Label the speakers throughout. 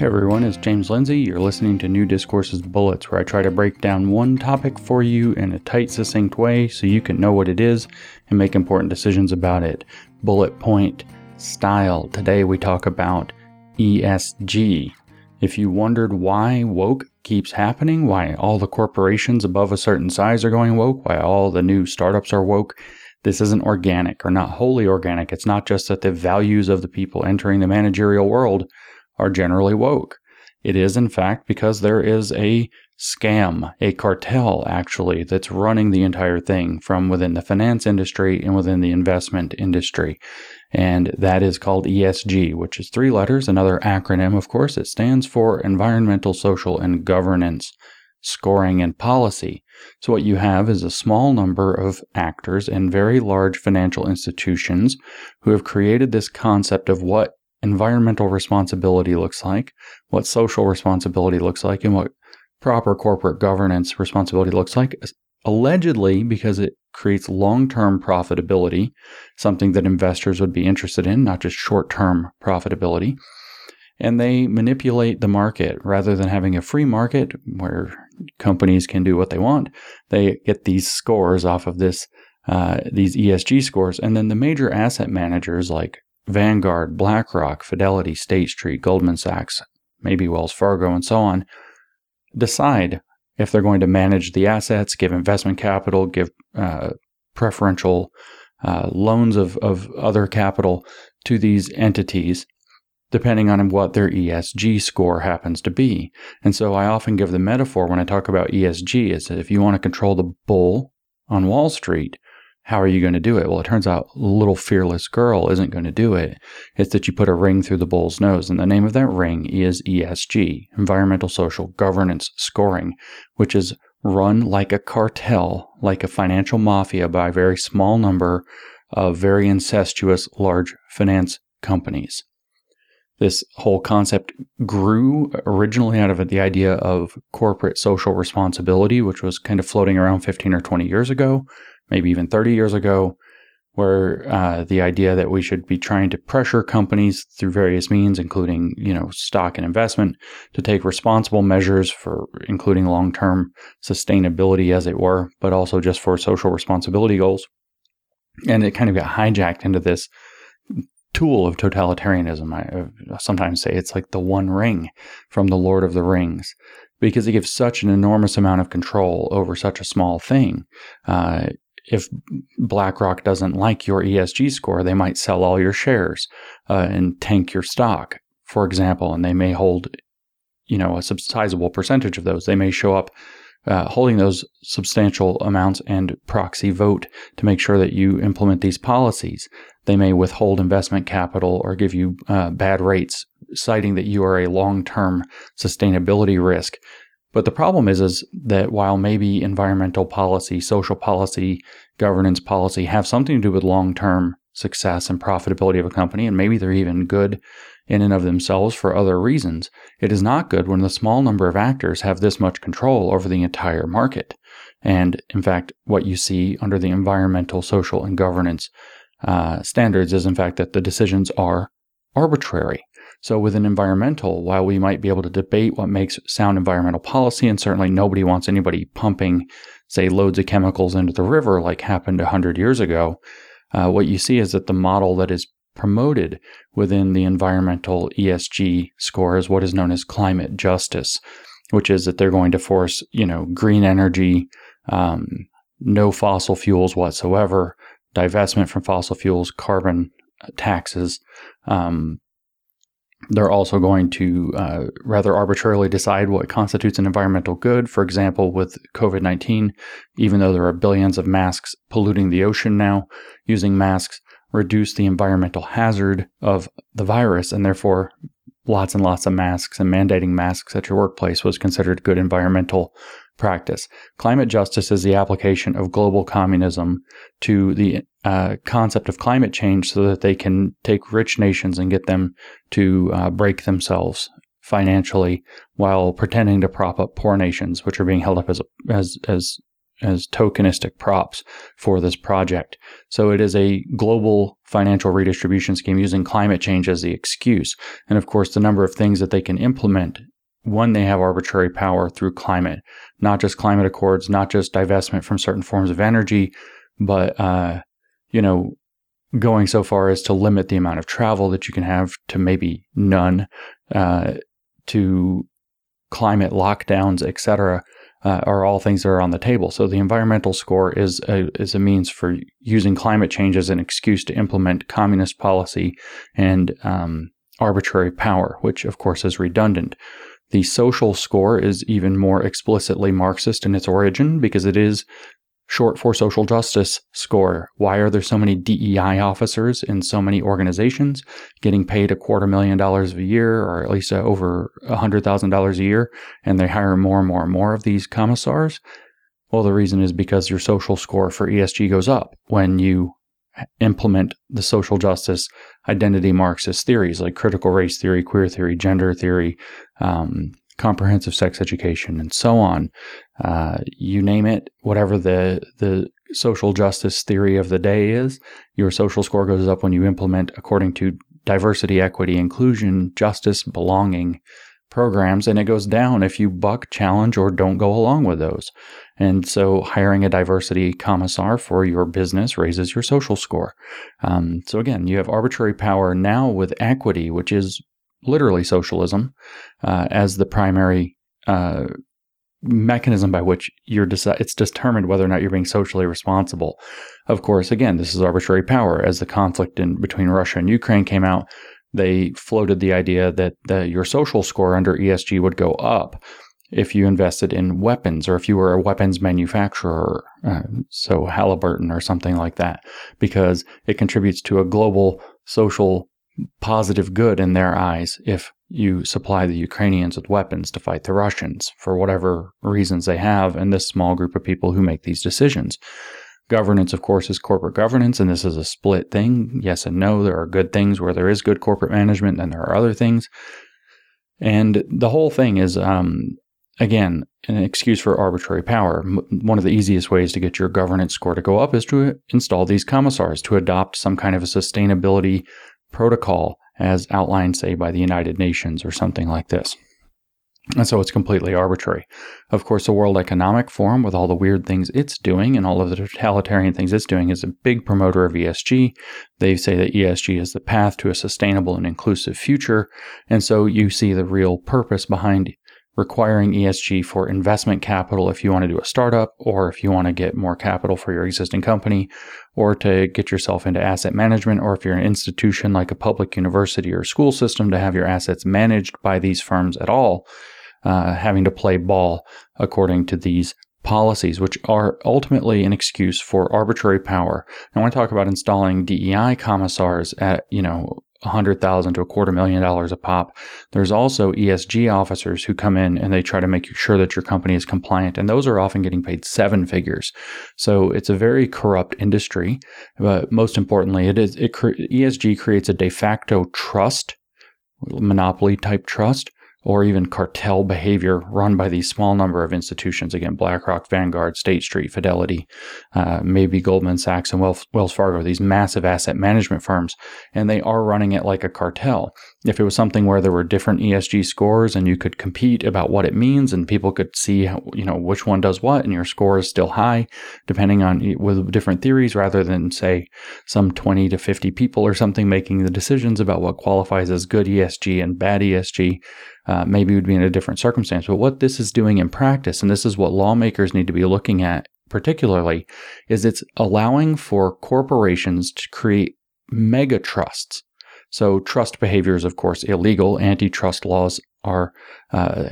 Speaker 1: Hey everyone, it's James Lindsay. You're listening to New Discourses Bullets, where I try to break down one topic for you in a tight, succinct way so you can know what it is and make important decisions about it. Bullet point style. Today we talk about ESG. If you wondered why woke keeps happening, why all the corporations above a certain size are going woke, why all the new startups are woke, this isn't organic or not wholly organic. It's not just that the values of the people entering the managerial world are generally woke. It is, in fact, because there is a scam, a cartel, actually, that's running the entire thing from within the finance industry and within the investment industry. And that is called ESG, which is three letters, another acronym, of course. It stands for Environmental, Social, and Governance Scoring and Policy. So, what you have is a small number of actors and very large financial institutions who have created this concept of what environmental responsibility looks like, what social responsibility looks like, and what proper corporate governance responsibility looks like, allegedly because it creates long term profitability, something that investors would be interested in, not just short term profitability. And they manipulate the market rather than having a free market where companies can do what they want. They get these scores off of this, uh, these ESG scores, and then the major asset managers like Vanguard, BlackRock, Fidelity, State Street, Goldman Sachs, maybe Wells Fargo, and so on, decide if they're going to manage the assets, give investment capital, give uh, preferential uh, loans of, of other capital to these entities, depending on what their ESG score happens to be. And so I often give the metaphor when I talk about ESG is that if you want to control the bull on Wall Street, how are you going to do it? Well, it turns out little fearless girl isn't going to do it. It's that you put a ring through the bull's nose. And the name of that ring is ESG, Environmental Social Governance Scoring, which is run like a cartel, like a financial mafia by a very small number of very incestuous large finance companies. This whole concept grew originally out of the idea of corporate social responsibility, which was kind of floating around 15 or 20 years ago maybe even 30 years ago, where uh, the idea that we should be trying to pressure companies through various means, including you know stock and investment, to take responsible measures for including long-term sustainability, as it were, but also just for social responsibility goals. And it kind of got hijacked into this tool of totalitarianism. I sometimes say it's like the One Ring from the Lord of the Rings because it gives such an enormous amount of control over such a small thing. Uh, if BlackRock doesn't like your ESG score, they might sell all your shares uh, and tank your stock, for example, and they may hold, you know, a sizable percentage of those. They may show up uh, holding those substantial amounts and proxy vote to make sure that you implement these policies. They may withhold investment capital or give you uh, bad rates, citing that you are a long-term sustainability risk. But the problem is, is that while maybe environmental policy, social policy, governance policy have something to do with long term success and profitability of a company, and maybe they're even good in and of themselves for other reasons, it is not good when the small number of actors have this much control over the entire market. And in fact, what you see under the environmental, social, and governance uh, standards is, in fact, that the decisions are arbitrary. So, with an environmental, while we might be able to debate what makes sound environmental policy, and certainly nobody wants anybody pumping, say, loads of chemicals into the river like happened 100 years ago, uh, what you see is that the model that is promoted within the environmental ESG score is what is known as climate justice, which is that they're going to force, you know, green energy, um, no fossil fuels whatsoever, divestment from fossil fuels, carbon taxes, um, they're also going to uh, rather arbitrarily decide what constitutes an environmental good. For example, with COVID 19, even though there are billions of masks polluting the ocean now, using masks reduce the environmental hazard of the virus, and therefore lots and lots of masks and mandating masks at your workplace was considered good environmental practice. Climate justice is the application of global communism to the uh, concept of climate change so that they can take rich nations and get them to uh, break themselves financially while pretending to prop up poor nations, which are being held up as, as, as as tokenistic props for this project. So it is a global financial redistribution scheme using climate change as the excuse. And of course, the number of things that they can implement one, they have arbitrary power through climate, not just climate accords, not just divestment from certain forms of energy, but, uh, you know, going so far as to limit the amount of travel that you can have to maybe none, uh, to climate lockdowns, etc., uh, are all things that are on the table. So the environmental score is a, is a means for using climate change as an excuse to implement communist policy and um, arbitrary power, which of course is redundant. The social score is even more explicitly Marxist in its origin because it is short for social justice score. Why are there so many DEI officers in so many organizations getting paid a quarter million dollars a year or at least uh, over a hundred thousand dollars a year and they hire more and more and more of these commissars? Well, the reason is because your social score for ESG goes up when you implement the social justice identity Marxist theories like critical race theory, queer theory, gender theory, um, comprehensive sex education, and so on. Uh, you name it, whatever the the social justice theory of the day is, your social score goes up when you implement according to diversity, equity, inclusion, justice, belonging programs, and it goes down if you buck, challenge, or don't go along with those. And so hiring a diversity commissar for your business raises your social score. Um, so again, you have arbitrary power now with equity, which is literally socialism, uh, as the primary uh, mechanism by which you're deci- it's determined whether or not you're being socially responsible. Of course, again, this is arbitrary power. As the conflict in between Russia and Ukraine came out, they floated the idea that the, your social score under ESG would go up if you invested in weapons or if you were a weapons manufacturer, uh, so Halliburton or something like that, because it contributes to a global social positive good in their eyes if you supply the Ukrainians with weapons to fight the Russians for whatever reasons they have, and this small group of people who make these decisions. Governance, of course, is corporate governance, and this is a split thing. Yes and no. There are good things where there is good corporate management, and there are other things. And the whole thing is, um, again, an excuse for arbitrary power. one of the easiest ways to get your governance score to go up is to install these commissars, to adopt some kind of a sustainability protocol as outlined, say, by the United Nations or something like this. And so it's completely arbitrary. Of course, the World Economic Forum, with all the weird things it's doing and all of the totalitarian things it's doing, is a big promoter of ESG. They say that ESG is the path to a sustainable and inclusive future. And so you see the real purpose behind requiring ESG for investment capital if you want to do a startup or if you want to get more capital for your existing company or to get yourself into asset management or if you're an institution like a public university or school system to have your assets managed by these firms at all uh, having to play ball according to these policies, which are ultimately an excuse for arbitrary power. I want to talk about installing DEI commissars at, you know, a hundred thousand to a quarter million dollars a pop. There's also ESG officers who come in and they try to make sure that your company is compliant, and those are often getting paid seven figures. So it's a very corrupt industry. But most importantly, it is it ESG creates a de facto trust, monopoly type trust or even cartel behavior run by these small number of institutions. Again blackrock vanguard state street fidelity uh, maybe goldman sachs and wells, fargo these massive asset management firms and they are running it like a cartel. If it was something where there were different esg scores and you could compete about what it means and people could see you know which one does what and your score is still high depending on with different theories rather than say some 20 to 50 people or something making the decisions about what qualifies as good esg and bad esg uh, maybe would be in a different circumstance. But what this is doing in practice, and this is what lawmakers need to be looking at particularly, is it's allowing for corporations to create mega trusts. So trust behavior is, of course, illegal. Antitrust laws are uh,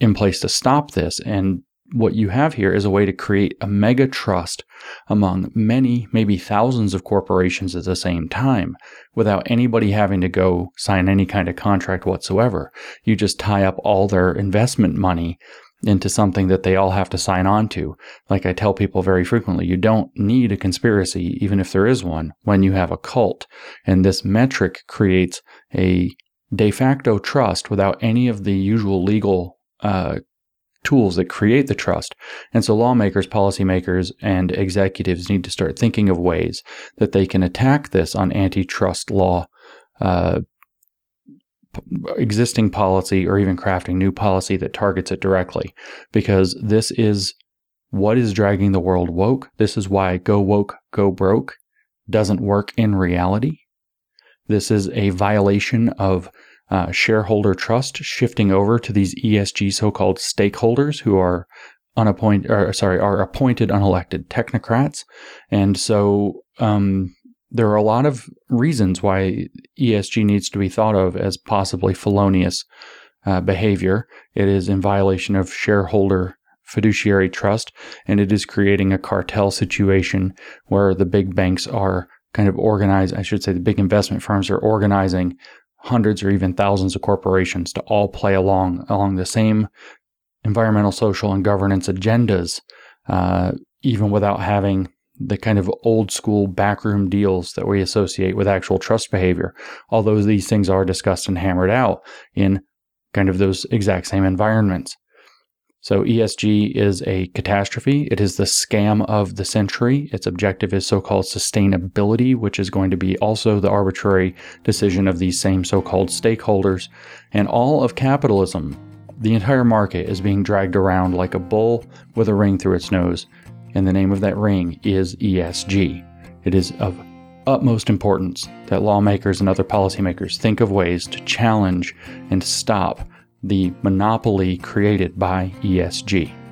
Speaker 1: in place to stop this, and what you have here is a way to create a mega trust among many, maybe thousands of corporations at the same time without anybody having to go sign any kind of contract whatsoever. You just tie up all their investment money into something that they all have to sign on to. Like I tell people very frequently, you don't need a conspiracy, even if there is one, when you have a cult. And this metric creates a de facto trust without any of the usual legal uh, tools that create the trust. And so lawmakers, policymakers, and executives need to start thinking of ways that they can attack this on antitrust law. Uh, existing policy or even crafting new policy that targets it directly because this is what is dragging the world woke. This is why go woke, go broke doesn't work in reality. This is a violation of uh, shareholder trust shifting over to these ESG so-called stakeholders who are unappointed, or sorry, are appointed unelected technocrats, and so um, there are a lot of reasons why ESG needs to be thought of as possibly felonious uh, behavior. It is in violation of shareholder fiduciary trust, and it is creating a cartel situation where the big banks are kind of organized. I should say the big investment firms are organizing hundreds or even thousands of corporations to all play along along the same environmental, social, and governance agendas, uh, even without having the kind of old school backroom deals that we associate with actual trust behavior. Although these things are discussed and hammered out in kind of those exact same environments. So ESG is a catastrophe. It is the scam of the century. Its objective is so called sustainability, which is going to be also the arbitrary decision of these same so called stakeholders. And all of capitalism, the entire market, is being dragged around like a bull with a ring through its nose. And the name of that ring is ESG. It is of utmost importance that lawmakers and other policymakers think of ways to challenge and stop the monopoly created by ESG.